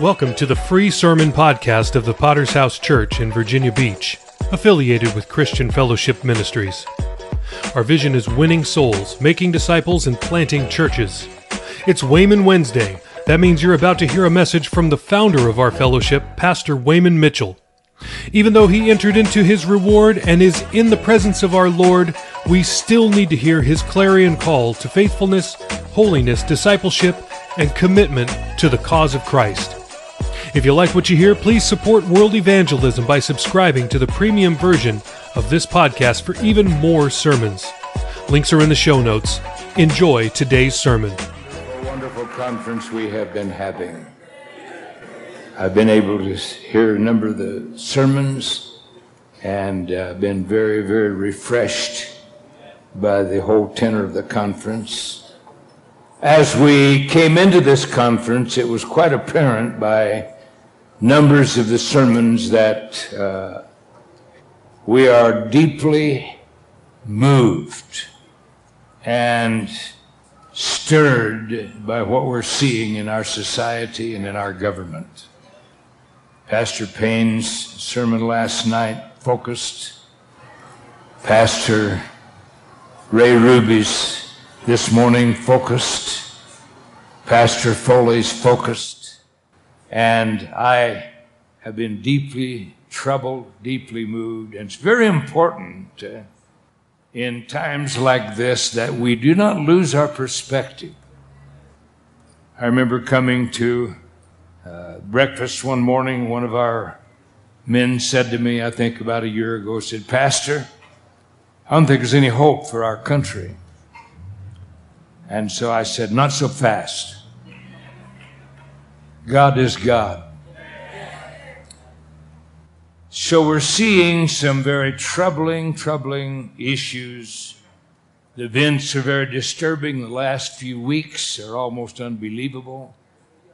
Welcome to the free sermon podcast of the Potter's House Church in Virginia Beach, affiliated with Christian Fellowship Ministries. Our vision is winning souls, making disciples, and planting churches. It's Wayman Wednesday. That means you're about to hear a message from the founder of our fellowship, Pastor Wayman Mitchell. Even though he entered into his reward and is in the presence of our Lord, we still need to hear his clarion call to faithfulness, holiness, discipleship, and commitment to the cause of Christ. If you like what you hear, please support world evangelism by subscribing to the premium version of this podcast for even more sermons. Links are in the show notes. Enjoy today's sermon. What A wonderful conference we have been having. I've been able to hear a number of the sermons and uh, been very, very refreshed by the whole tenor of the conference. As we came into this conference, it was quite apparent by numbers of the sermons that uh, we are deeply moved and stirred by what we're seeing in our society and in our government. Pastor Payne's sermon last night focused. Pastor Ray Ruby's this morning focused. Pastor Foley's focused. And I have been deeply troubled, deeply moved. And it's very important uh, in times like this that we do not lose our perspective. I remember coming to uh, breakfast one morning. One of our men said to me, I think about a year ago, said, Pastor, I don't think there's any hope for our country. And so I said, Not so fast. God is God. So we're seeing some very troubling, troubling issues. The events are very disturbing. The last few weeks are almost unbelievable.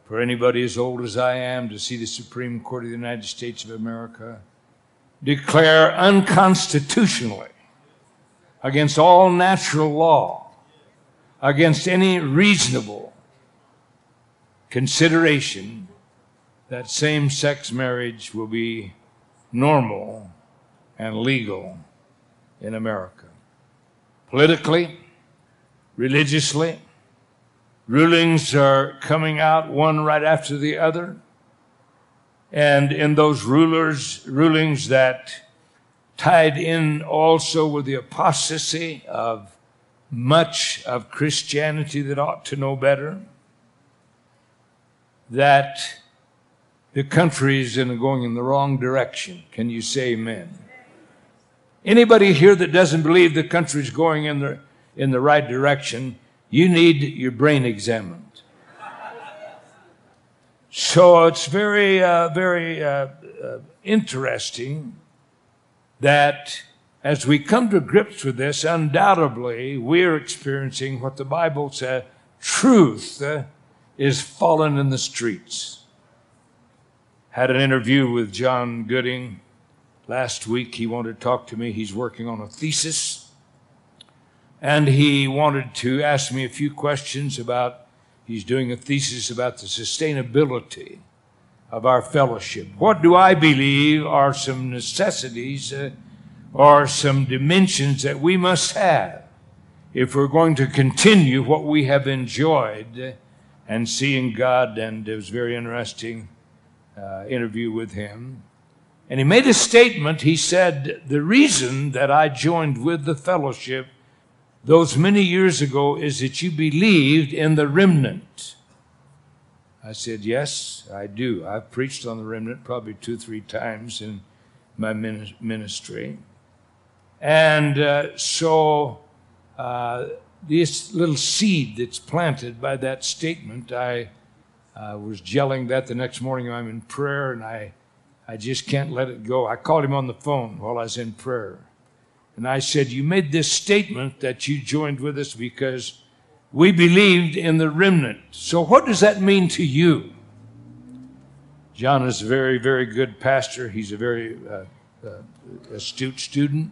For anybody as old as I am to see the Supreme Court of the United States of America declare unconstitutionally against all natural law, against any reasonable consideration that same sex marriage will be normal and legal in America. Politically, religiously, rulings are coming out one right after the other. And in those rulers, rulings that tied in also with the apostasy of much of Christianity that ought to know better that the country is in going in the wrong direction. Can you say amen? Anybody here that doesn't believe the country is going in the, in the right direction, you need your brain examined. So it's very, uh, very uh, uh, interesting that as we come to grips with this, undoubtedly we're experiencing what the Bible says truth uh, is fallen in the streets. Had an interview with John Gooding last week. He wanted to talk to me. He's working on a thesis. And he wanted to ask me a few questions about, he's doing a thesis about the sustainability of our fellowship. What do I believe are some necessities uh, or some dimensions that we must have if we're going to continue what we have enjoyed and seeing God, and it was very interesting uh, interview with him. And he made a statement. He said, The reason that I joined with the fellowship those many years ago is that you believed in the remnant. I said, Yes, I do. I've preached on the remnant probably two, three times in my ministry. And uh, so uh, this little seed that's planted by that statement, I uh, was gelling that the next morning. I'm in prayer and I, I just can't let it go. I called him on the phone while I was in prayer. And I said, You made this statement that you joined with us because we believed in the remnant. So, what does that mean to you? John is a very, very good pastor. He's a very uh, uh, astute student.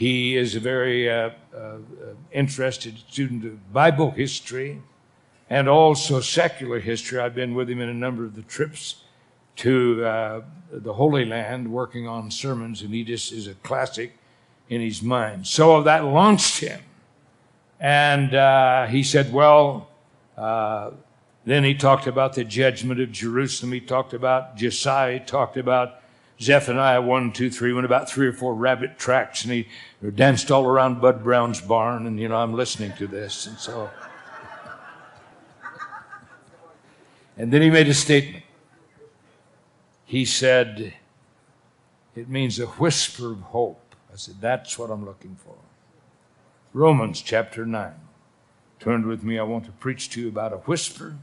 He is a very uh, uh, interested student of Bible history. and also secular history. I've been with him in a number of the trips to uh, the Holy Land working on sermons, and he just is a classic in his mind. So that launched him. And uh, he said, Well, uh, then he talked about the judgment of Jerusalem. He talked about Josiah. He talked about Zephaniah 1, 2, 3, went about three or four rabbit tracks, and he danced all around Bud Brown's barn. And, you know, I'm listening to this. And so. And then he made a statement. He said, It means a whisper of hope. I said, That's what I'm looking for. Romans chapter 9. Turn with me. I want to preach to you about a whisper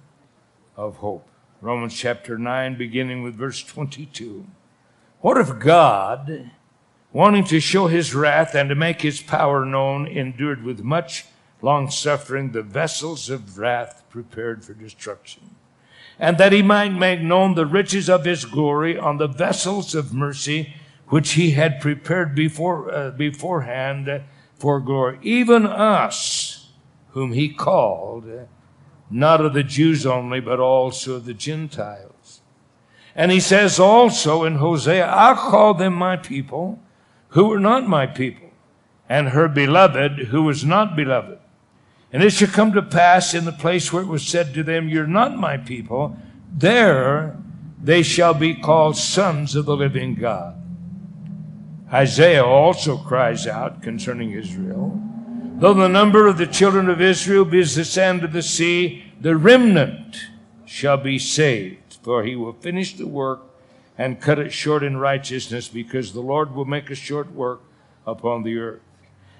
of hope. Romans chapter 9, beginning with verse 22. What if God, wanting to show his wrath and to make his power known, endured with much long suffering the vessels of wrath prepared for destruction? And that he might make known the riches of his glory on the vessels of mercy which he had prepared before, uh, beforehand for glory. Even us, whom he called, not of the Jews only, but also of the Gentiles. And he says also in Hosea, I call them my people who were not my people, and her beloved who was not beloved. And it shall come to pass in the place where it was said to them, You're not my people, there they shall be called sons of the living God. Isaiah also cries out concerning Israel, Though the number of the children of Israel be as the sand of the sea, the remnant shall be saved, for he will finish the work and cut it short in righteousness, because the Lord will make a short work upon the earth.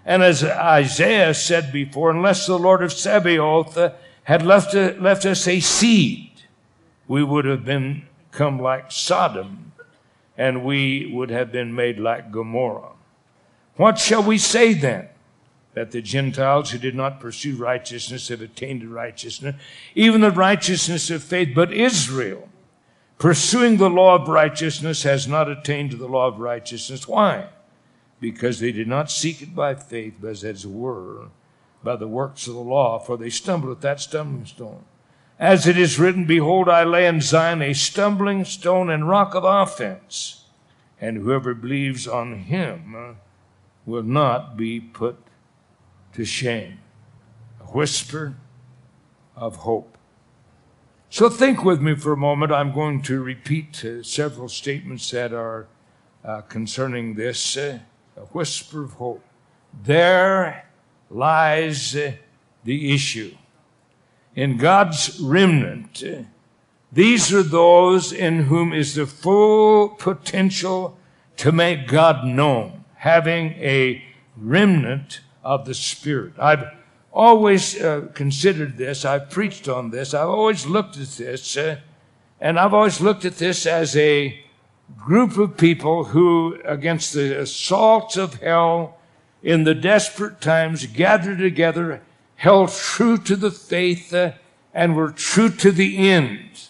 And as Isaiah said before, unless the Lord of Sabaoth had left, left us a seed, we would have been come like Sodom, and we would have been made like Gomorrah. What shall we say then? that the Gentiles who did not pursue righteousness have attained to righteousness, even the righteousness of faith. But Israel, pursuing the law of righteousness, has not attained to the law of righteousness. Why? Because they did not seek it by faith, but as it were, by the works of the law, for they stumbled at that stumbling stone. As it is written, Behold, I lay in Zion a stumbling stone and rock of offense, and whoever believes on him will not be put to shame, a whisper of hope. So think with me for a moment. I'm going to repeat uh, several statements that are uh, concerning this uh, a whisper of hope. There lies uh, the issue. In God's remnant, uh, these are those in whom is the full potential to make God known, having a remnant of the Spirit. I've always uh, considered this. I've preached on this. I've always looked at this. Uh, and I've always looked at this as a group of people who, against the assaults of hell in the desperate times, gathered together, held true to the faith, uh, and were true to the end.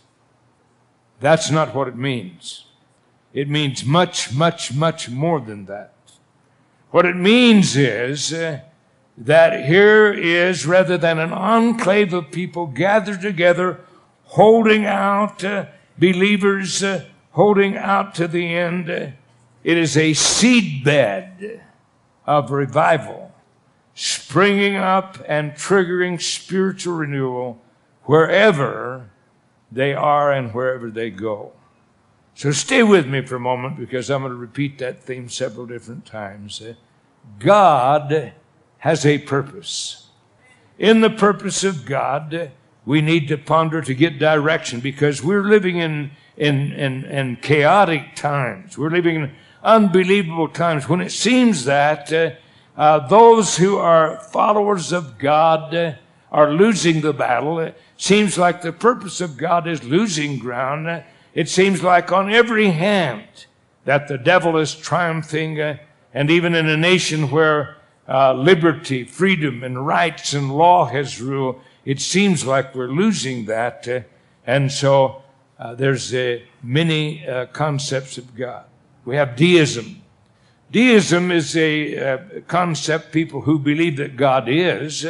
That's not what it means. It means much, much, much more than that. What it means is uh, that here is, rather than an enclave of people gathered together, holding out, uh, believers uh, holding out to the end, uh, it is a seedbed of revival, springing up and triggering spiritual renewal wherever they are and wherever they go. So stay with me for a moment because I'm going to repeat that theme several different times. Uh, God has a purpose. In the purpose of God, we need to ponder to get direction because we're living in, in, in, in chaotic times. We're living in unbelievable times when it seems that uh, uh, those who are followers of God uh, are losing the battle. It seems like the purpose of God is losing ground. It seems like on every hand that the devil is triumphing, uh, and even in a nation where uh, liberty, freedom, and rights and law has ruled, it seems like we're losing that. Uh, and so uh, there's uh, many uh, concepts of God. We have deism. Deism is a uh, concept, people who believe that God is,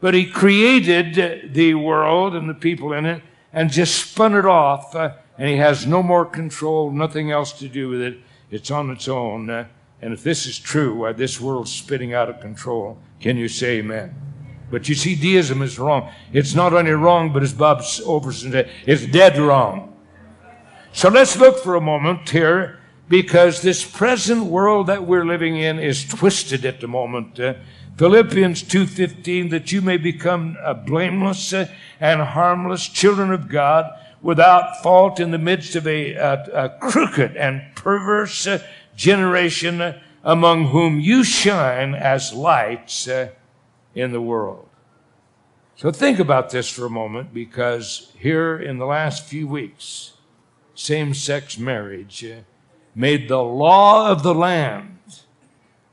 but he created the world and the people in it and just spun it off, and he has no more control, nothing else to do with it. It's on its own. Uh, and if this is true, why this world's spitting out of control, can you say amen? But you see, deism is wrong. It's not only wrong, but as Bob Overson said, it's dead wrong. So let's look for a moment here because this present world that we're living in is twisted at the moment. Uh, Philippians 2:15 that you may become uh, blameless uh, and harmless children of God without fault in the midst of a, a, a crooked and perverse uh, generation among whom you shine as lights uh, in the world. So think about this for a moment because here in the last few weeks, same sex marriage uh, made the law of the land.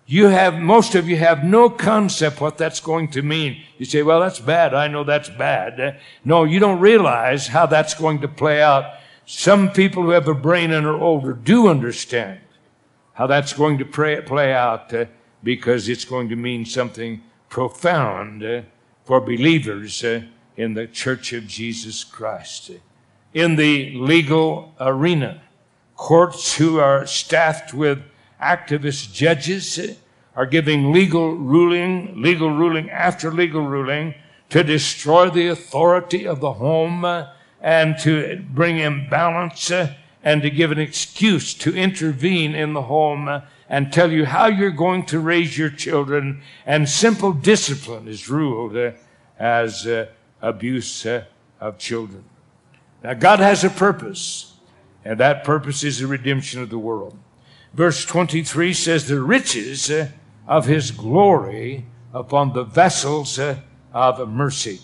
You have, most of you have no concept what that's going to mean. You say, well, that's bad. I know that's bad. No, you don't realize how that's going to play out. Some people who have a brain and are older do understand how that's going to pray, play out uh, because it's going to mean something profound uh, for believers uh, in the Church of Jesus Christ. In the legal arena, courts who are staffed with activist judges uh, are giving legal ruling, legal ruling after legal ruling to destroy the authority of the home uh, and to bring imbalance uh, and to give an excuse to intervene in the home and tell you how you're going to raise your children. And simple discipline is ruled uh, as uh, abuse uh, of children. Now, God has a purpose, and that purpose is the redemption of the world. Verse 23 says, The riches uh, of his glory upon the vessels uh, of mercy.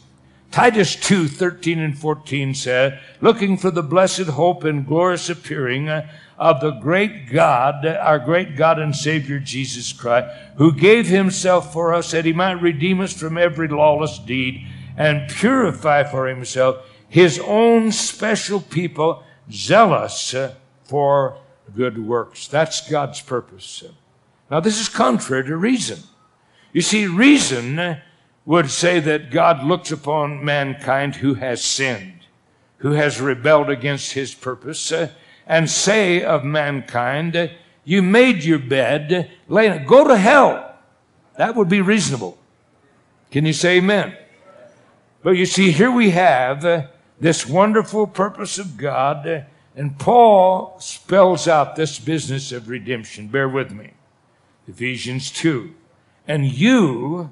Titus 2, 13 and 14 said, looking for the blessed hope and glorious appearing uh, of the great God, our great God and Savior Jesus Christ, who gave himself for us that he might redeem us from every lawless deed and purify for himself his own special people, zealous uh, for good works. That's God's purpose. Now, this is contrary to reason. You see, reason would say that God looks upon mankind who has sinned, who has rebelled against his purpose, uh, and say of mankind, uh, You made your bed, lay it, go to hell. That would be reasonable. Can you say amen? But you see, here we have uh, this wonderful purpose of God, uh, and Paul spells out this business of redemption. Bear with me. Ephesians 2. And you,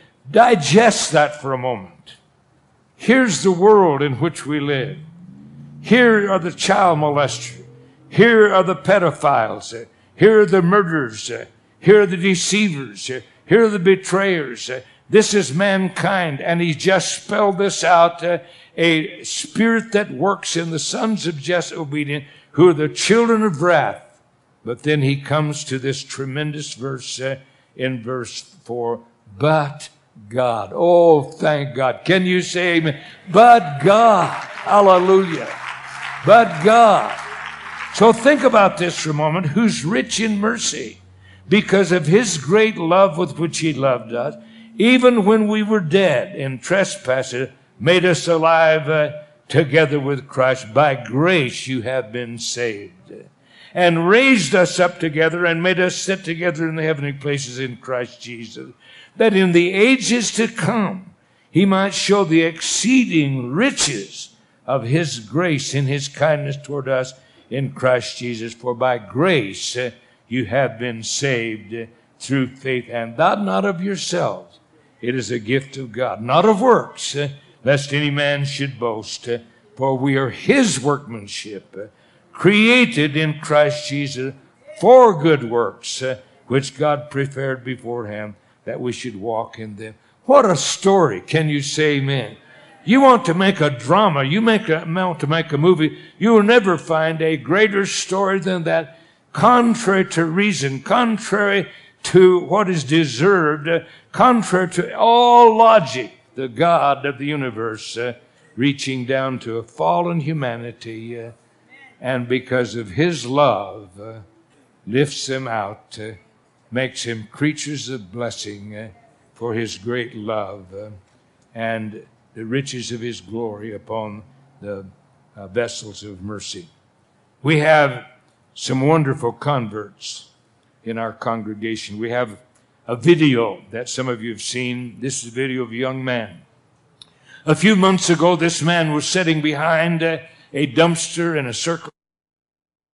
Digest that for a moment. Here's the world in which we live. Here are the child molesters. Here are the pedophiles. Here are the murderers. Here are the deceivers. Here are the betrayers. This is mankind. And he just spelled this out. A spirit that works in the sons of disobedience who are the children of wrath. But then he comes to this tremendous verse uh, in verse 4. But God. Oh, thank God. Can you say amen? But God. Hallelujah. But God. So think about this for a moment. Who's rich in mercy because of his great love with which he loved us, even when we were dead in trespasses, made us alive uh, together with Christ. By grace you have been saved. And raised us up together and made us sit together in the heavenly places in Christ Jesus that in the ages to come he might show the exceeding riches of his grace in his kindness toward us in Christ Jesus. For by grace uh, you have been saved uh, through faith, and that not of yourselves. It is a gift of God, not of works, uh, lest any man should boast. For we are his workmanship, created in Christ Jesus for good works, which God prepared beforehand that we should walk in them. What a story. Can you say amen? You want to make a drama, you make a, want to make a movie, you will never find a greater story than that, contrary to reason, contrary to what is deserved, contrary to all logic, the God of the universe uh, reaching down to a fallen humanity, uh, and because of His love, uh, lifts them out, uh, makes him creatures of blessing uh, for His great love eh, and the riches of His glory upon the uh, vessels of mercy. We have some wonderful converts in our congregation. We have a video that some of you have seen. This is a video of a young man. A few months ago, this man was sitting behind a, a dumpster in a circle.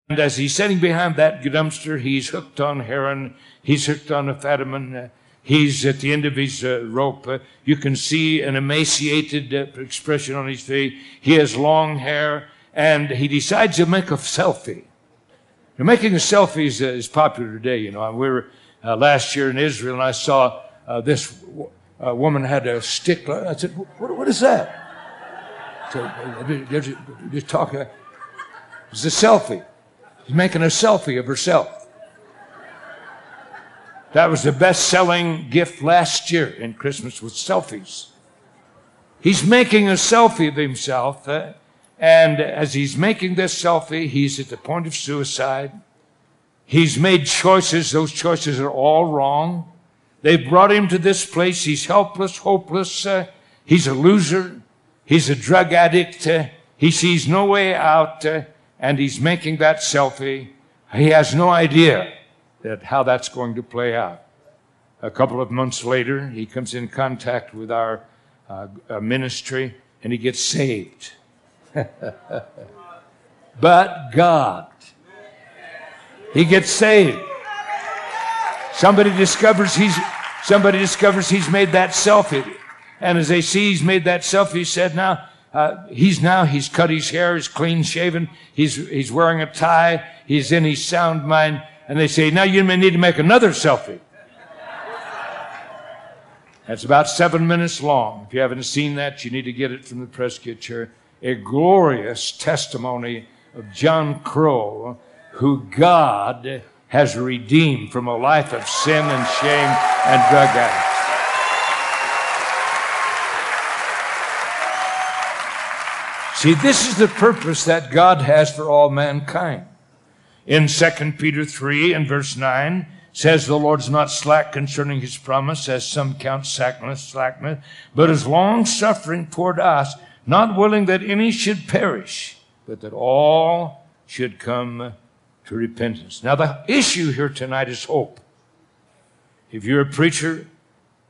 And as he's sitting behind that dumpster, he's hooked on heroin. He's hooked on amphetamine. Uh, he's at the end of his uh, rope. Uh, you can see an emaciated uh, expression on his face. He has long hair, and he decides to make a selfie. Now, making a selfie is, uh, is popular today. You know, we were uh, last year in Israel, and I saw this w- woman had a stick. I said, "What, what is that?" So, just talking. It's a selfie. She's making a selfie of herself. That was the best selling gift last year in Christmas with selfies. He's making a selfie of himself, uh, and as he's making this selfie, he's at the point of suicide. He's made choices. Those choices are all wrong. They brought him to this place. He's helpless, hopeless. Uh, he's a loser. He's a drug addict. Uh, he sees no way out. Uh, and he's making that selfie. He has no idea that how that's going to play out. A couple of months later, he comes in contact with our uh, uh ministry and he gets saved. but God, he gets saved. Somebody discovers he's somebody discovers he's made that selfie, and as they see he's made that selfie, he said, "Now uh, he's now, he's cut his hair, he's clean shaven, he's, he's wearing a tie, he's in his sound mind, and they say, now you may need to make another selfie. That's about seven minutes long. If you haven't seen that, you need to get it from the press kit chair. A glorious testimony of John Crow, who God has redeemed from a life of sin and shame and drug addict. See, this is the purpose that God has for all mankind. In 2 Peter 3 and verse 9 says, The Lord's not slack concerning his promise, as some count slackness, slackness, but is long suffering toward us, not willing that any should perish, but that all should come to repentance. Now, the issue here tonight is hope. If you're a preacher,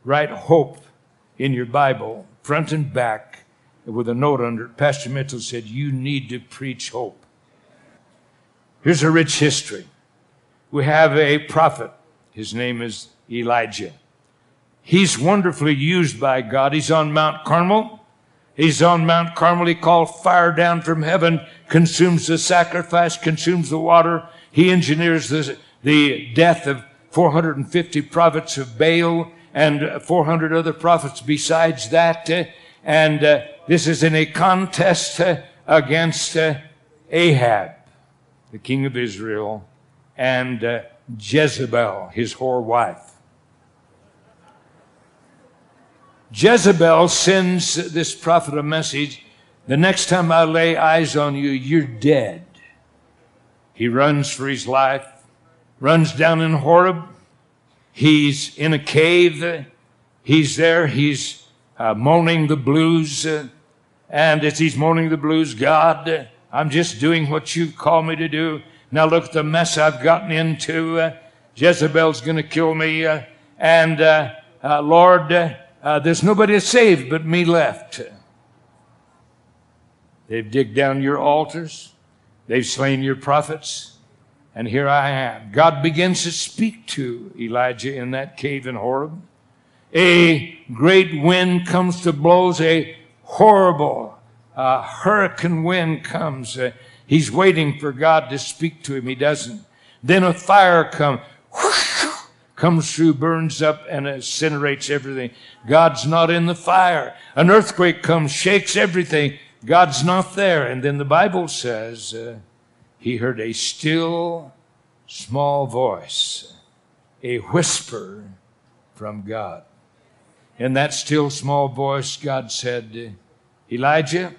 write hope in your Bible, front and back, with a note under it. Pastor Mitchell said, You need to preach hope. Here's a rich history. We have a prophet. His name is Elijah. He's wonderfully used by God. He's on Mount Carmel. He's on Mount Carmel. He called fire down from heaven, consumes the sacrifice, consumes the water. He engineers the, the death of 450 prophets of Baal and 400 other prophets besides that. And uh, this is in a contest uh, against uh, Ahab, the king of Israel, and uh, Jezebel, his whore wife. Jezebel sends this prophet a message the next time I lay eyes on you, you're dead. He runs for his life, runs down in Horeb. He's in a cave. He's there. He's uh, moaning the blues. Uh, and as he's moaning the blues, God, I'm just doing what you call me to do. Now look at the mess I've gotten into. Uh, Jezebel's going to kill me. Uh, and uh, uh Lord, uh, uh, there's nobody saved but me left. They've digged down your altars. They've slain your prophets. And here I am. God begins to speak to Elijah in that cave in Horeb. A great wind comes to blows a horrible uh, hurricane wind comes. Uh, he's waiting for God to speak to him. He doesn't. Then a fire comes, comes through, burns up, and incinerates everything. God's not in the fire. An earthquake comes, shakes everything. God's not there. And then the Bible says uh, he heard a still, small voice, a whisper from God. In that still, small voice, God said, Elijah,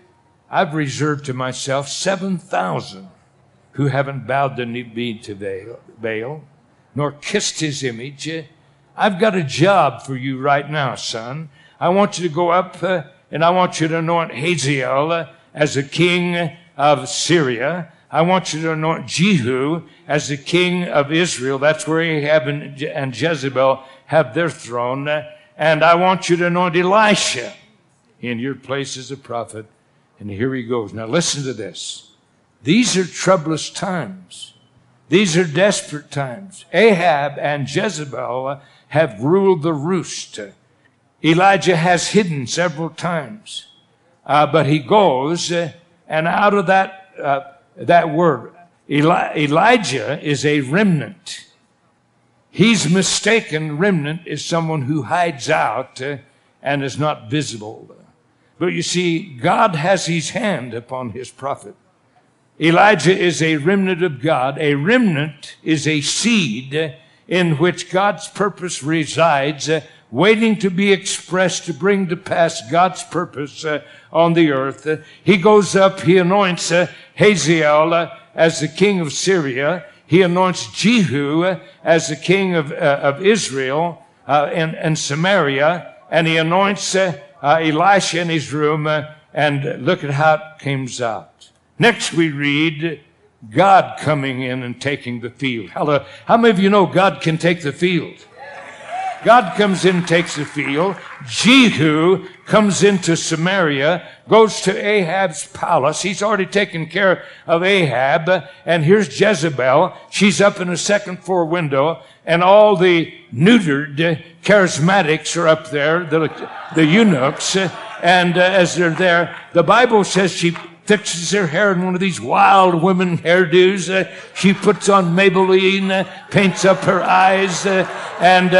I've reserved to myself 7,000 who haven't bowed the knee to Baal, nor kissed his image. I've got a job for you right now, son. I want you to go up uh, and I want you to anoint Hazael uh, as the king of Syria. I want you to anoint Jehu as the king of Israel. That's where Ahab and, and Jezebel have their throne. And I want you to anoint Elisha in your place as a prophet. And here he goes. Now listen to this. These are troublous times. These are desperate times. Ahab and Jezebel have ruled the roost. Elijah has hidden several times. Uh, but he goes, uh, and out of that, uh, that word, Eli- Elijah is a remnant. He's mistaken. Remnant is someone who hides out uh, and is not visible. But you see, God has his hand upon his prophet. Elijah is a remnant of God. A remnant is a seed in which God's purpose resides, uh, waiting to be expressed to bring to pass God's purpose uh, on the earth. Uh, he goes up, he anoints uh, Hazael uh, as the king of Syria. He anoints Jehu uh, as the king of, uh, of Israel uh, and, and Samaria. And he anoints uh, Elisha in his room. and look at how it comes out. Next, we read God coming in and taking the field. How, how many of you know God can take the field? God comes in, takes the field. Jehu comes into Samaria, goes to Ahab's palace. He's already taken care of Ahab. And here's Jezebel. She's up in a second floor window, and all the neutered charismatics are up there, the, the eunuchs. And uh, as they're there, the Bible says she fixes her hair in one of these wild women hairdos. Uh, she puts on Maybelline, uh, paints up her eyes, uh, and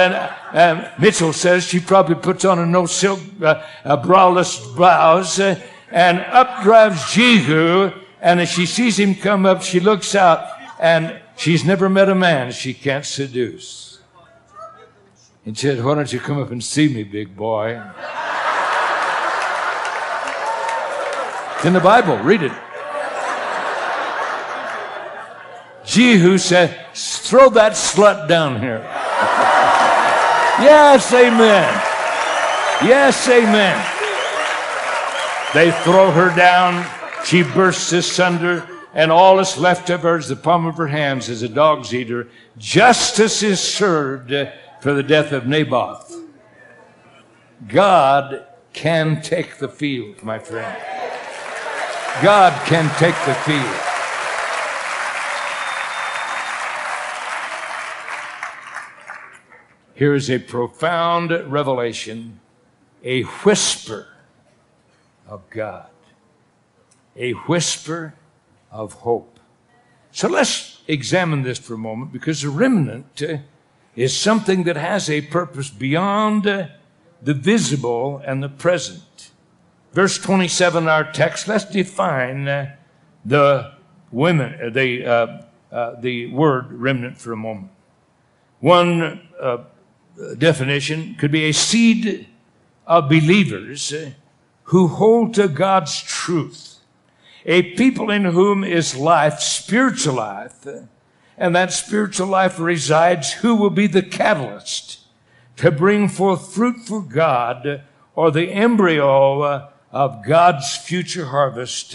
uh, uh, Mitchell says she probably puts on a no silk, uh, a braless blouse, and up drives Jehu. And as she sees him come up, she looks out, and she's never met a man she can't seduce. And she said, "Why don't you come up and see me, big boy?" In the Bible. Read it. Jehu said, throw that slut down here. Yes, amen. Yes, amen. They throw her down. She bursts asunder, and all that's left of her is the palm of her hands as a dog's eater. Justice is served for the death of Naboth. God can take the field, my friend. God can take the field. Here is a profound revelation, a whisper of God, a whisper of hope. So let's examine this for a moment because the remnant is something that has a purpose beyond the visible and the present. Verse 27, our text, let's define uh, the women, uh, the, uh, uh, the word remnant for a moment. One uh, definition could be a seed of believers who hold to God's truth, a people in whom is life, spiritual life, and that spiritual life resides, who will be the catalyst to bring forth fruit for God or the embryo of God's future harvest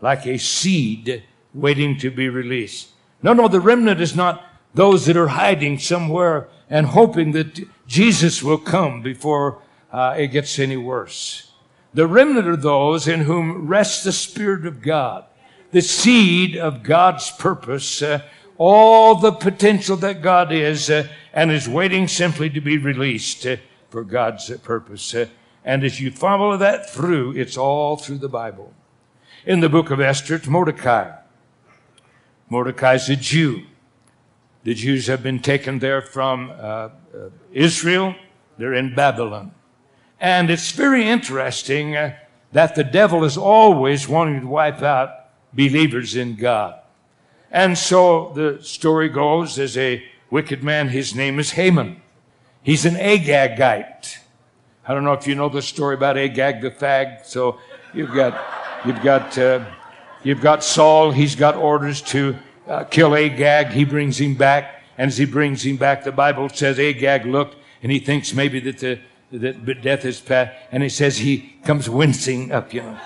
like a seed waiting to be released. No, no, the remnant is not those that are hiding somewhere and hoping that Jesus will come before uh, it gets any worse. The remnant are those in whom rests the Spirit of God, the seed of God's purpose, uh, all the potential that God is, uh, and is waiting simply to be released uh, for God's purpose. Uh, and as you follow that through, it's all through the Bible. In the book of Esther, it's Mordecai. Mordecai's a Jew. The Jews have been taken there from uh, uh, Israel. They're in Babylon. And it's very interesting uh, that the devil is always wanting to wipe out believers in God. And so the story goes there's a wicked man, his name is Haman. He's an Agagite. I don't know if you know the story about Agag the Thag. So you've got, you've got, uh, you've got Saul. He's got orders to uh, kill Agag. He brings him back. And as he brings him back, the Bible says Agag looked and he thinks maybe that the that death is past. And he says he comes wincing up, you know.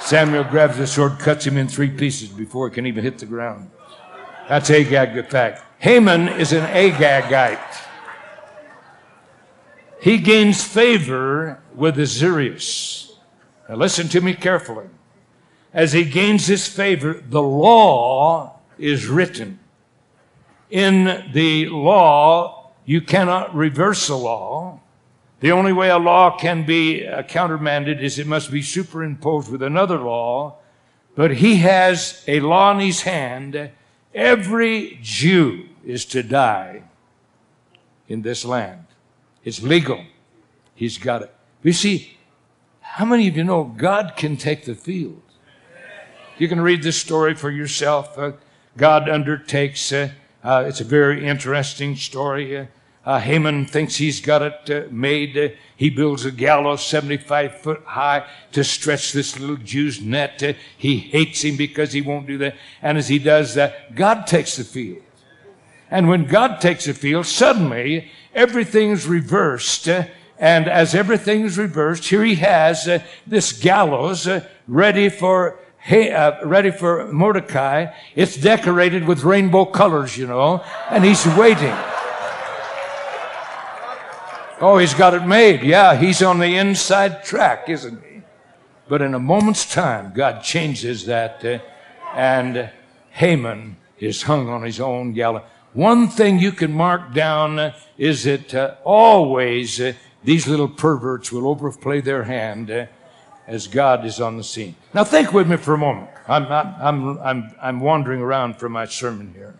Samuel grabs the sword, cuts him in three pieces before he can even hit the ground. That's Agag the fact. Haman is an Agagite. He gains favor with Ahasuerus. Now listen to me carefully. As he gains his favor, the law is written. In the law, you cannot reverse a law. The only way a law can be uh, countermanded is it must be superimposed with another law. But he has a law in his hand. Every Jew is to die in this land. It's legal. He's got it. You see, how many of you know God can take the field? You can read this story for yourself. Uh, God undertakes, uh, uh, it's a very interesting story. Uh, uh, Haman thinks he's got it uh, made. He builds a gallows 75 foot high to stretch this little Jew's net. He hates him because he won't do that. And as he does that, God takes the field. And when God takes the field, suddenly everything's reversed. And as everything's reversed, here he has this gallows ready for Hey, uh, ready for Mordecai. It's decorated with rainbow colors, you know, and he's waiting. Oh, he's got it made. Yeah, he's on the inside track, isn't he? But in a moment's time, God changes that, uh, and Haman is hung on his own gallows. One thing you can mark down is that uh, always uh, these little perverts will overplay their hand uh, as God is on the scene. Now, think with me for a moment. I'm, I'm, I'm, I'm wandering around for my sermon here.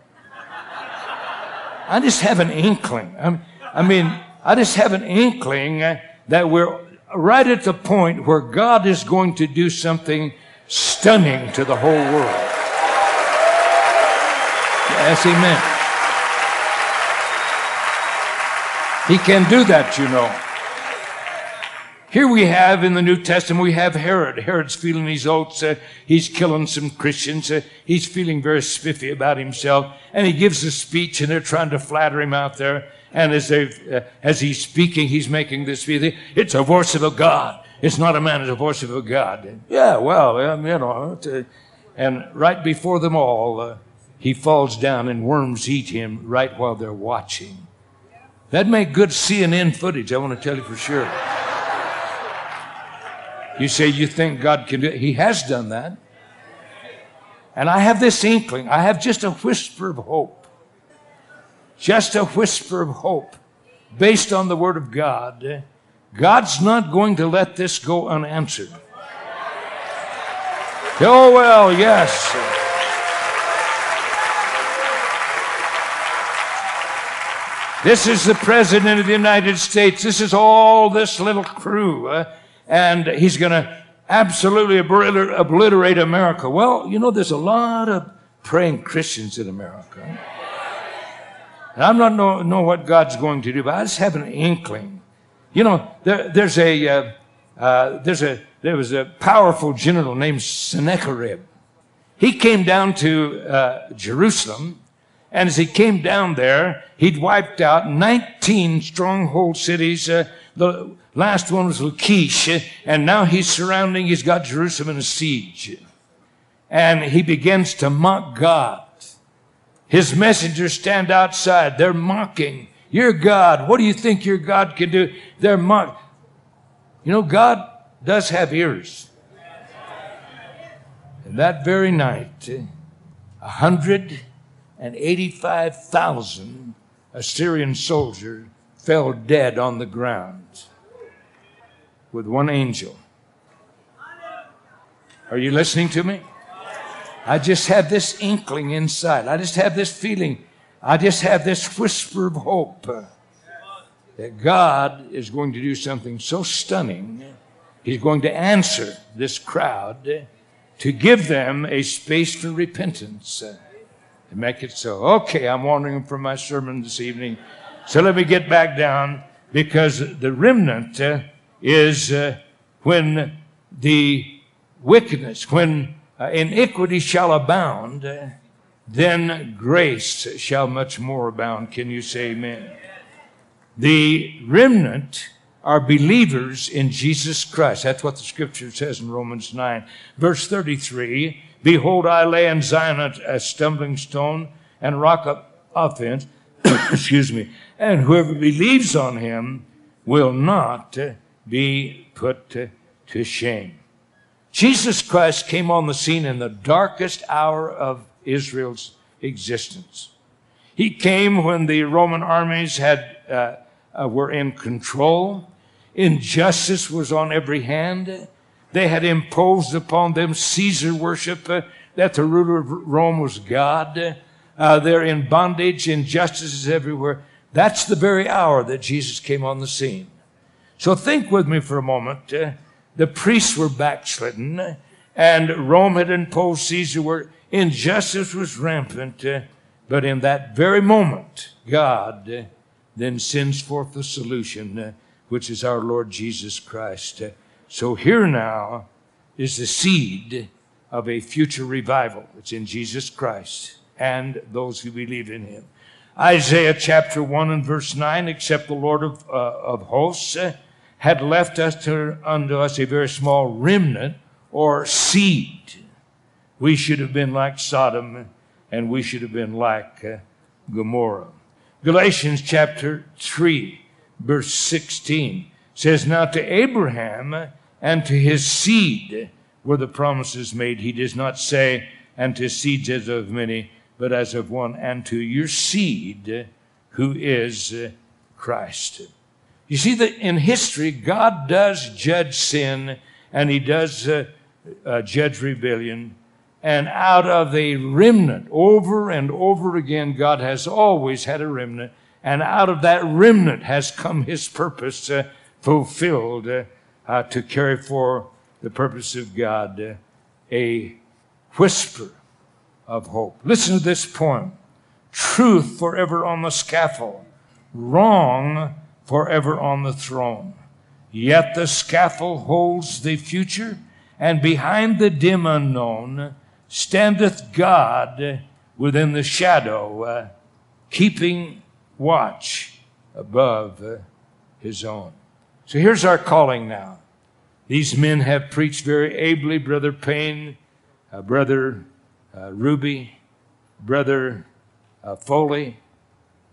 I just have an inkling. I'm, I mean, I just have an inkling that we're right at the point where God is going to do something stunning to the whole world. Yes, amen. He can do that, you know. Here we have in the New Testament, we have Herod. Herod's feeling his oats. Uh, he's killing some Christians. Uh, he's feeling very spiffy about himself. And he gives a speech and they're trying to flatter him out there. And as, uh, as he's speaking, he's making this speech. It's a voice of a God. It's not a man, it's a voice of a God. Yeah, well, um, you know. And right before them all, uh, he falls down and worms eat him right while they're watching. That'd make good CNN footage, I want to tell you for sure. You say you think God can do it. He has done that. And I have this inkling, I have just a whisper of hope. Just a whisper of hope based on the Word of God. God's not going to let this go unanswered. Oh, well, yes. This is the President of the United States. This is all this little crew. Uh, and he's going to absolutely obliterate America. Well, you know, there's a lot of praying Christians in America. And I'm not know, know what God's going to do, but I just have an inkling. You know, there, there's a uh, uh, there's a there was a powerful general named Sennacherib. He came down to uh, Jerusalem, and as he came down there, he'd wiped out 19 stronghold cities. Uh, the Last one was Lachish, and now he's surrounding, he's got Jerusalem in a siege. And he begins to mock God. His messengers stand outside. They're mocking. You're God. What do you think your God can do? They're mock. You know, God does have ears. And that very night, 185,000 Assyrian soldiers fell dead on the ground with one angel. Are you listening to me? I just have this inkling inside. I just have this feeling. I just have this whisper of hope that God is going to do something so stunning. He's going to answer this crowd to give them a space for repentance and make it so. Okay, I'm wandering from my sermon this evening. So let me get back down because the remnant is uh, when the wickedness, when uh, iniquity shall abound, uh, then grace shall much more abound. Can you say amen? The remnant are believers in Jesus Christ. That's what the scripture says in Romans 9. Verse 33 Behold, I lay in Zion a stumbling stone and rock of offense, excuse me, and whoever believes on him will not be put to shame. Jesus Christ came on the scene in the darkest hour of Israel's existence. He came when the Roman armies had, uh, uh, were in control. Injustice was on every hand. They had imposed upon them Caesar worship, uh, that the ruler of Rome was God. Uh, they're in bondage, injustices everywhere. That's the very hour that Jesus came on the scene. So think with me for a moment. Uh, the priests were backslidden, and Rome had imposed Caesar where injustice was rampant. Uh, but in that very moment, God uh, then sends forth the solution, uh, which is our Lord Jesus Christ. Uh, so here now is the seed of a future revival. It's in Jesus Christ and those who believe in him. Isaiah chapter 1 and verse 9, except the Lord of, uh, of hosts uh, had left us to, unto us a very small remnant or seed. We should have been like Sodom and we should have been like uh, Gomorrah. Galatians chapter 3, verse 16 says, Now to Abraham and to his seed were the promises made. He does not say, and to seeds as of many, but as of one, and to your seed who is uh, Christ. You see that in history, God does judge sin and he does uh, uh, judge rebellion. And out of a remnant, over and over again, God has always had a remnant. And out of that remnant has come his purpose uh, fulfilled uh, uh, to carry for the purpose of God uh, a whisper of hope. Listen to this poem Truth forever on the scaffold, wrong forever on the throne. Yet the scaffold holds the future, and behind the dim unknown standeth God within the shadow, uh, keeping watch above uh, his own. So here's our calling now. These men have preached very ably, Brother Payne, uh, Brother uh, Ruby, Brother uh, Foley,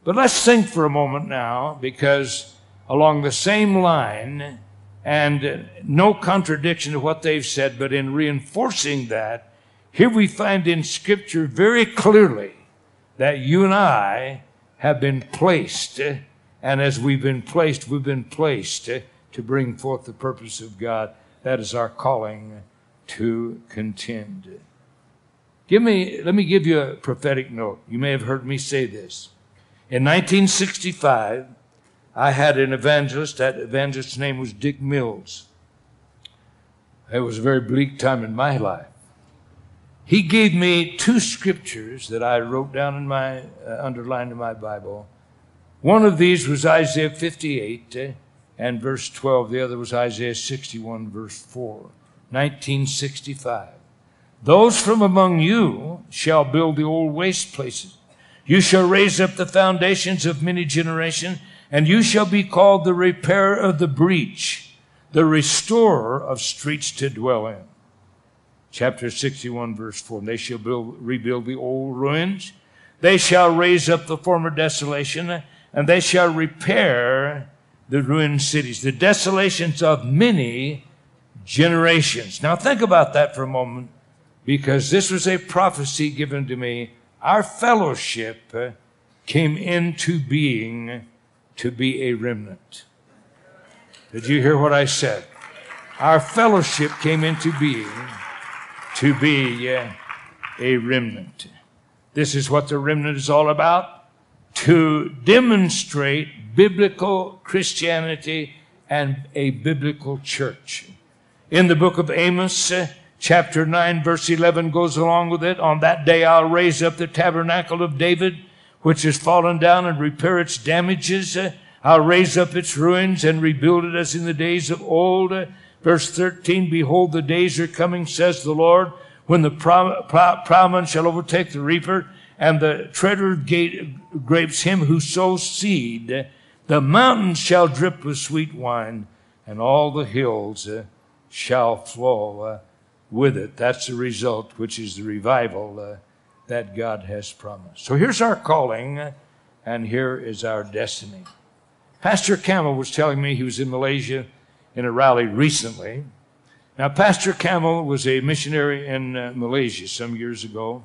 but let's think for a moment now, because along the same line, and no contradiction to what they've said, but in reinforcing that, here we find in Scripture very clearly that you and I have been placed, and as we've been placed, we've been placed to bring forth the purpose of God. That is our calling to contend. Give me, let me give you a prophetic note. You may have heard me say this. In 1965, I had an evangelist. That evangelist's name was Dick Mills. It was a very bleak time in my life. He gave me two scriptures that I wrote down in my, uh, underlined in my Bible. One of these was Isaiah 58 uh, and verse 12. The other was Isaiah 61, verse 4. 1965. Those from among you shall build the old waste places you shall raise up the foundations of many generations, and you shall be called the repairer of the breach, the restorer of streets to dwell in. Chapter 61, verse 4. They shall build, rebuild the old ruins. They shall raise up the former desolation, and they shall repair the ruined cities, the desolations of many generations. Now think about that for a moment, because this was a prophecy given to me our fellowship uh, came into being to be a remnant. Did you hear what I said? Our fellowship came into being to be uh, a remnant. This is what the remnant is all about to demonstrate biblical Christianity and a biblical church. In the book of Amos, uh, chapter 9, verse 11 goes along with it. On that day I'll raise up the tabernacle of David, which has fallen down, and repair its damages. I'll raise up its ruins and rebuild it as in the days of old. Verse 13, Behold, the days are coming, says the Lord, when the plowman shall overtake the reaper, and the treader of grapes him who sows seed. The mountains shall drip with sweet wine, and all the hills uh, shall flow with it. That's the result, which is the revival uh, that God has promised. So here's our calling, uh, and here is our destiny. Pastor Camel was telling me he was in Malaysia in a rally recently. Now, Pastor Camel was a missionary in uh, Malaysia some years ago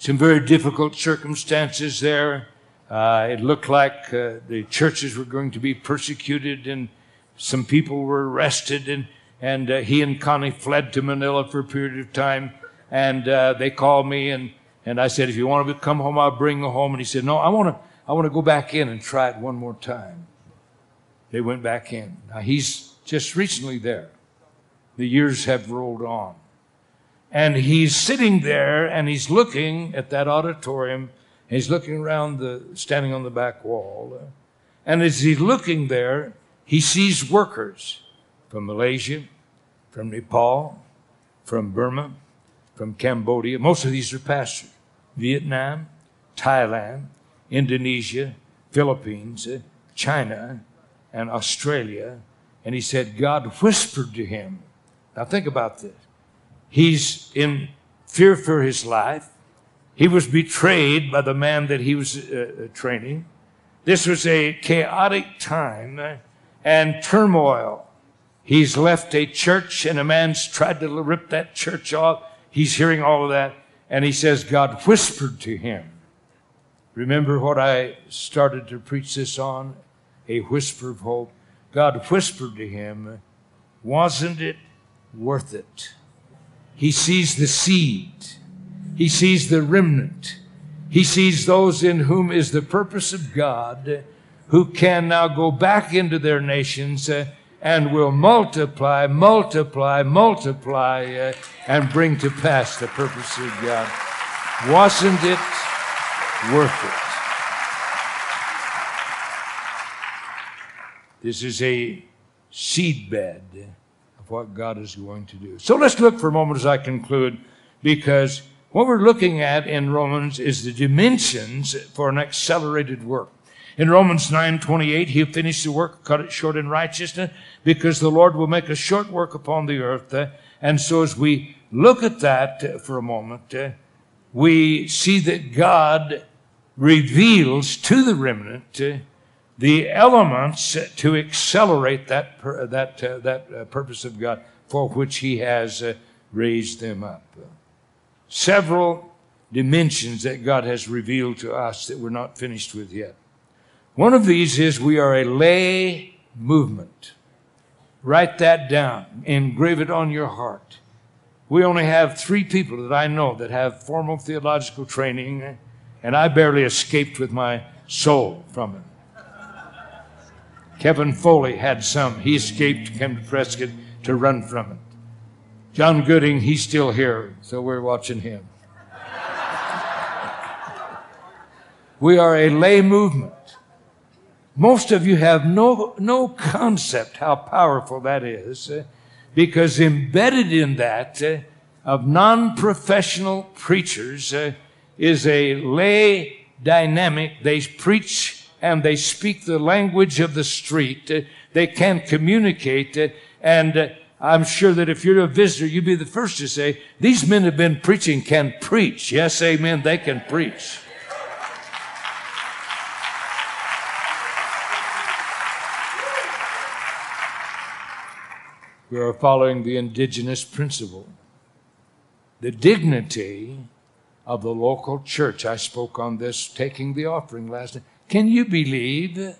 some very difficult circumstances there. Uh, it looked like uh, the churches were going to be persecuted and some people were arrested and, and uh, he and Connie fled to Manila for a period of time. And uh, they called me and, and I said, if you want to come home, I'll bring you home. And he said, no, I want to, I want to go back in and try it one more time. They went back in. Now he's just recently there. The years have rolled on. And he's sitting there and he's looking at that auditorium. He's looking around the, standing on the back wall. And as he's looking there, he sees workers from Malaysia, from Nepal, from Burma, from Cambodia. Most of these are pastors. Vietnam, Thailand, Indonesia, Philippines, China, and Australia. And he said, God whispered to him. Now think about this. He's in fear for his life. He was betrayed by the man that he was uh, uh, training. This was a chaotic time and turmoil. He's left a church and a man's tried to rip that church off. He's hearing all of that and he says God whispered to him. Remember what I started to preach this on? A whisper of hope. God whispered to him, wasn't it worth it? He sees the seed. He sees the remnant. He sees those in whom is the purpose of God who can now go back into their nations uh, and will multiply, multiply, multiply, uh, and bring to pass the purpose of God. Wasn't it worth it? This is a seedbed of what God is going to do. So let's look for a moment as I conclude, because what we're looking at in Romans is the dimensions for an accelerated work. In Romans 9:28, he finished the work, cut it short in righteousness, because the Lord will make a short work upon the earth. And so as we look at that for a moment, we see that God reveals to the remnant the elements to accelerate that, that, uh, that uh, purpose of God for which He has uh, raised them up. Several dimensions that God has revealed to us that we're not finished with yet. One of these is we are a lay movement. Write that down, engrave it on your heart. We only have three people that I know that have formal theological training, and I barely escaped with my soul from it. Kevin Foley had some. He escaped, came to Prescott to run from it. John Gooding, he's still here, so we're watching him. we are a lay movement. Most of you have no, no concept how powerful that is, uh, because embedded in that uh, of non-professional preachers uh, is a lay dynamic. They preach and they speak the language of the street. They can communicate. And I'm sure that if you're a visitor, you'd be the first to say, these men have been preaching, can preach. Yes, amen, they can preach. We are following the indigenous principle. The dignity of the local church. I spoke on this taking the offering last night. Can you believe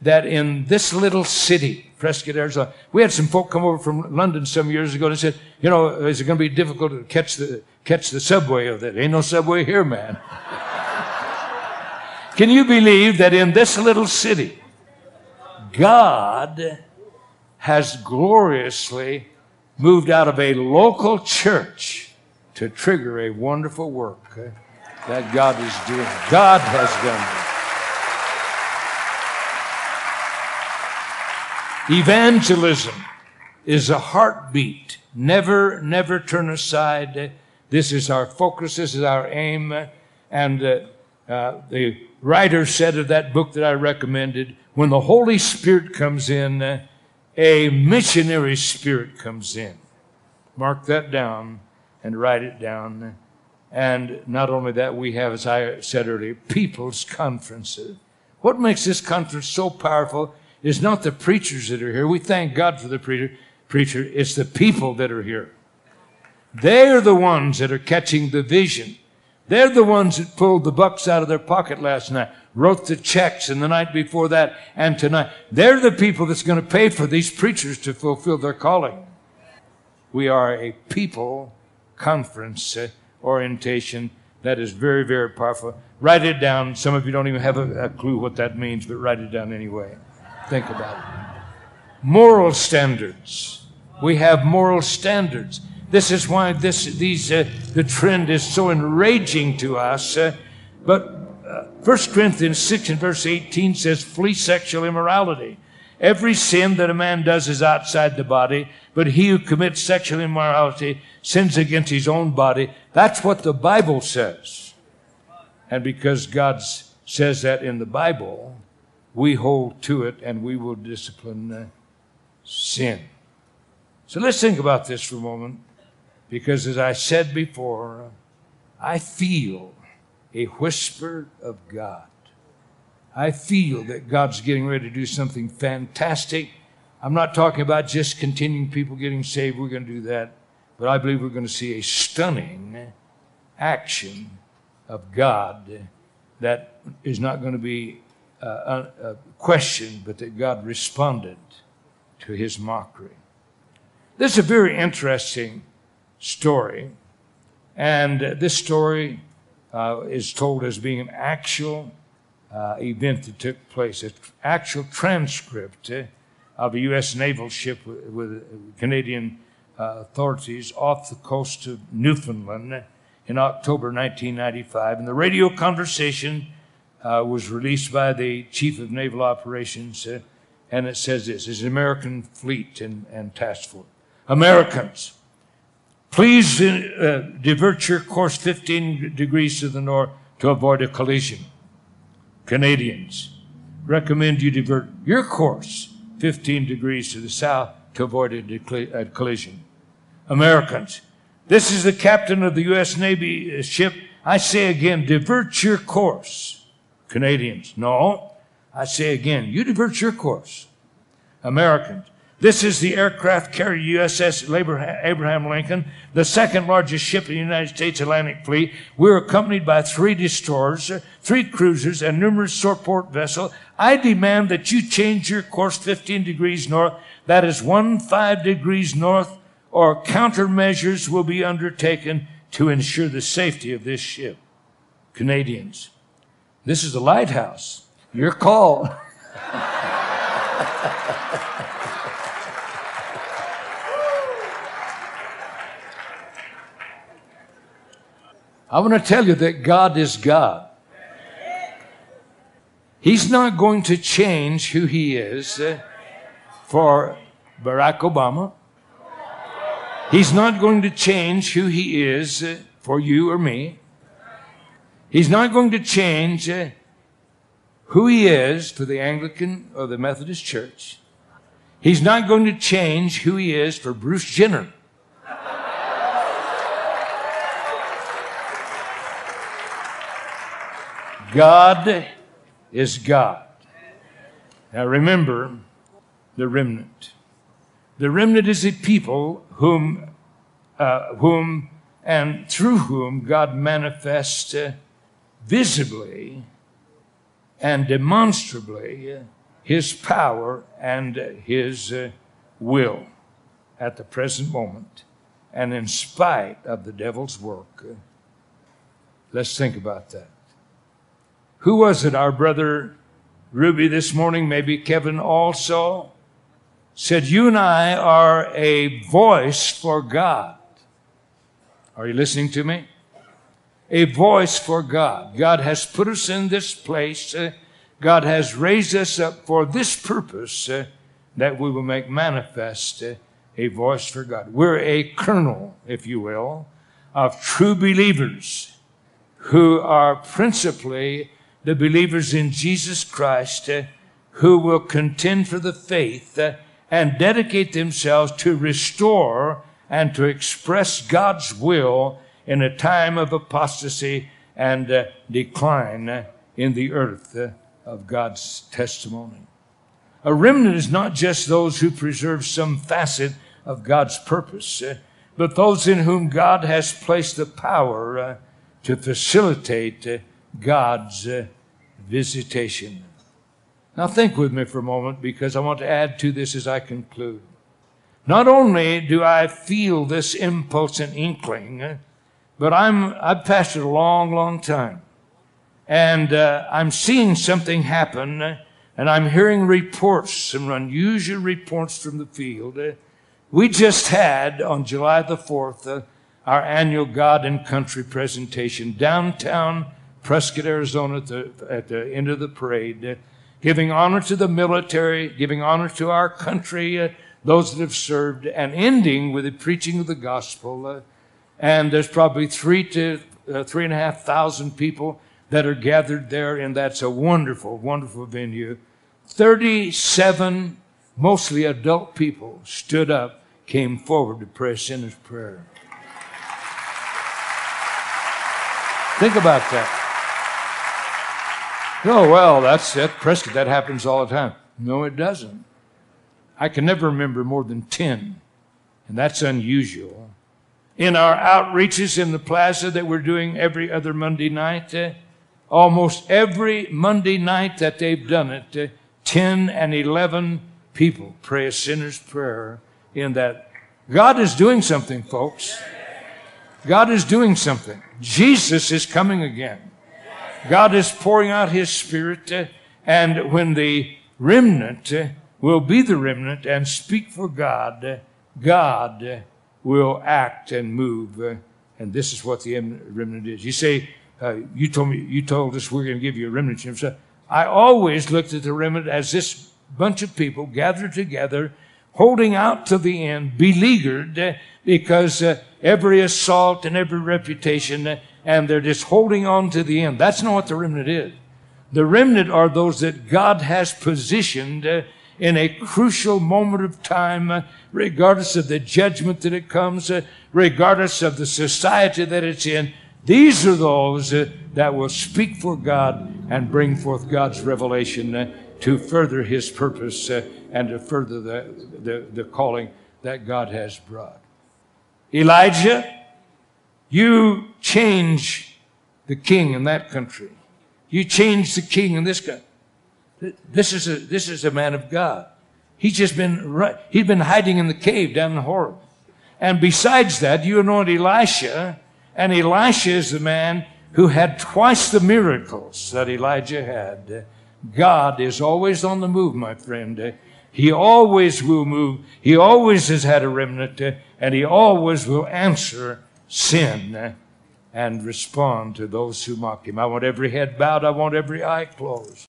that in this little city, Prescott, Arizona, we had some folk come over from London some years ago and said, you know, is it going to be difficult to catch the catch the subway of it. Ain't no subway here, man. Can you believe that in this little city, God has gloriously moved out of a local church to trigger a wonderful work that God is doing. God has done it. Evangelism is a heartbeat. Never, never turn aside. This is our focus. This is our aim. And uh, uh, the writer said of that book that I recommended, when the Holy Spirit comes in, uh, a missionary spirit comes in. Mark that down and write it down. And not only that, we have, as I said earlier, people's conferences. What makes this conference so powerful is not the preachers that are here. We thank God for the preacher. Preacher, it's the people that are here. They're the ones that are catching the vision. They're the ones that pulled the bucks out of their pocket last night, wrote the checks and the night before that and tonight. They're the people that's going to pay for these preachers to fulfill their calling. We are a people conference uh, orientation that is very, very powerful. Write it down. Some of you don't even have a, a clue what that means, but write it down anyway. Think about it. Moral standards. We have moral standards. This is why this, these, uh, the trend is so enraging to us. Uh, but uh, 1 Corinthians 6 and verse 18 says, flee sexual immorality. Every sin that a man does is outside the body, but he who commits sexual immorality sins against his own body. That's what the Bible says. And because God says that in the Bible, we hold to it and we will discipline uh, sin. So let's think about this for a moment, because as I said before, I feel a whisper of God. I feel that God's getting ready to do something fantastic. I'm not talking about just continuing people getting saved. We're going to do that. But I believe we're going to see a stunning action of God that is not going to be uh, a, a question, but that God responded to his mockery. This is a very interesting story. And this story uh, is told as being an actual uh, event that took place, an actual transcript uh, of a U.S. naval ship with, with Canadian uh, authorities off the coast of Newfoundland in October 1995. And the radio conversation uh, was released by the Chief of Naval Operations, uh, and it says this an American fleet and, and task force. Americans, please uh, divert your course 15 degrees to the north to avoid a collision. Canadians, recommend you divert your course 15 degrees to the south to avoid a, a collision. Americans, this is the captain of the U.S. Navy ship. I say again, divert your course. Canadians, no. I say again, you divert your course. Americans, this is the aircraft carrier USS Abraham Lincoln, the second largest ship in the United States Atlantic Fleet. We're accompanied by three destroyers, three cruisers, and numerous support vessels. I demand that you change your course 15 degrees north. That is one five degrees north or countermeasures will be undertaken to ensure the safety of this ship. Canadians, this is the lighthouse. Your call. I want to tell you that God is God. He's not going to change who He is uh, for Barack Obama. He's not going to change who He is uh, for you or me. He's not going to change uh, who He is for the Anglican or the Methodist Church. He's not going to change who He is for Bruce Jenner. God is God. Now remember the remnant. The remnant is a people whom, uh, whom and through whom God manifests uh, visibly and demonstrably uh, his power and his uh, will at the present moment. and in spite of the devil's work. Let's think about that. Who was it? Our brother Ruby this morning, maybe Kevin also, said, You and I are a voice for God. Are you listening to me? A voice for God. God has put us in this place. Uh, God has raised us up for this purpose uh, that we will make manifest uh, a voice for God. We're a kernel, if you will, of true believers who are principally the believers in Jesus Christ uh, who will contend for the faith uh, and dedicate themselves to restore and to express God's will in a time of apostasy and uh, decline uh, in the earth uh, of God's testimony. A remnant is not just those who preserve some facet of God's purpose, uh, but those in whom God has placed the power to facilitate God's visitation. Now, think with me for a moment because I want to add to this as I conclude. Not only do I feel this impulse and inkling, but I'm, I've pastored a long, long time. And uh, I'm seeing something happen, and I'm hearing reports, some unusual reports from the field. We just had on July the 4th uh, our annual God and Country presentation downtown Prescott, Arizona, at the, at the end of the parade, giving honor to the military, giving honor to our country, uh, those that have served, and ending with the preaching of the gospel. Uh, and there's probably three to uh, three and a half thousand people that are gathered there, and that's a wonderful, wonderful venue. 37 mostly adult people stood up, came forward to pray sinner's prayer. Think about that. Oh, well, that's that Prescott, that happens all the time. No, it doesn't. I can never remember more than 10, and that's unusual. In our outreaches in the plaza that we're doing every other Monday night, uh, almost every Monday night that they've done it, uh, 10 and 11 people pray a sinner's prayer in that. God is doing something, folks. God is doing something. Jesus is coming again. God is pouring out His Spirit, uh, and when the remnant uh, will be the remnant and speak for God, uh, God will act and move. And this is what the remnant is. You say, you told me, you told us we're going to give you a remnant. I always looked at the remnant as this bunch of people gathered together, holding out to the end, beleaguered because every assault and every reputation, and they're just holding on to the end. That's not what the remnant is. The remnant are those that God has positioned uh, in a crucial moment of time, uh, regardless of the judgment that it comes, uh, regardless of the society that it's in. These are those that will speak for God and bring forth God's revelation to further His purpose and to further the, the, the calling that God has brought. Elijah, you change the king in that country. You change the king in this country. This is a, this is a man of God. He's just been, he's been hiding in the cave down in Horeb. And besides that, you anoint Elisha, and Elisha is the man who had twice the miracles that Elijah had. God is always on the move, my friend. He always will move. He always has had a remnant, and he always will answer sin eh, and respond to those who mock him. I want every head bowed. I want every eye closed.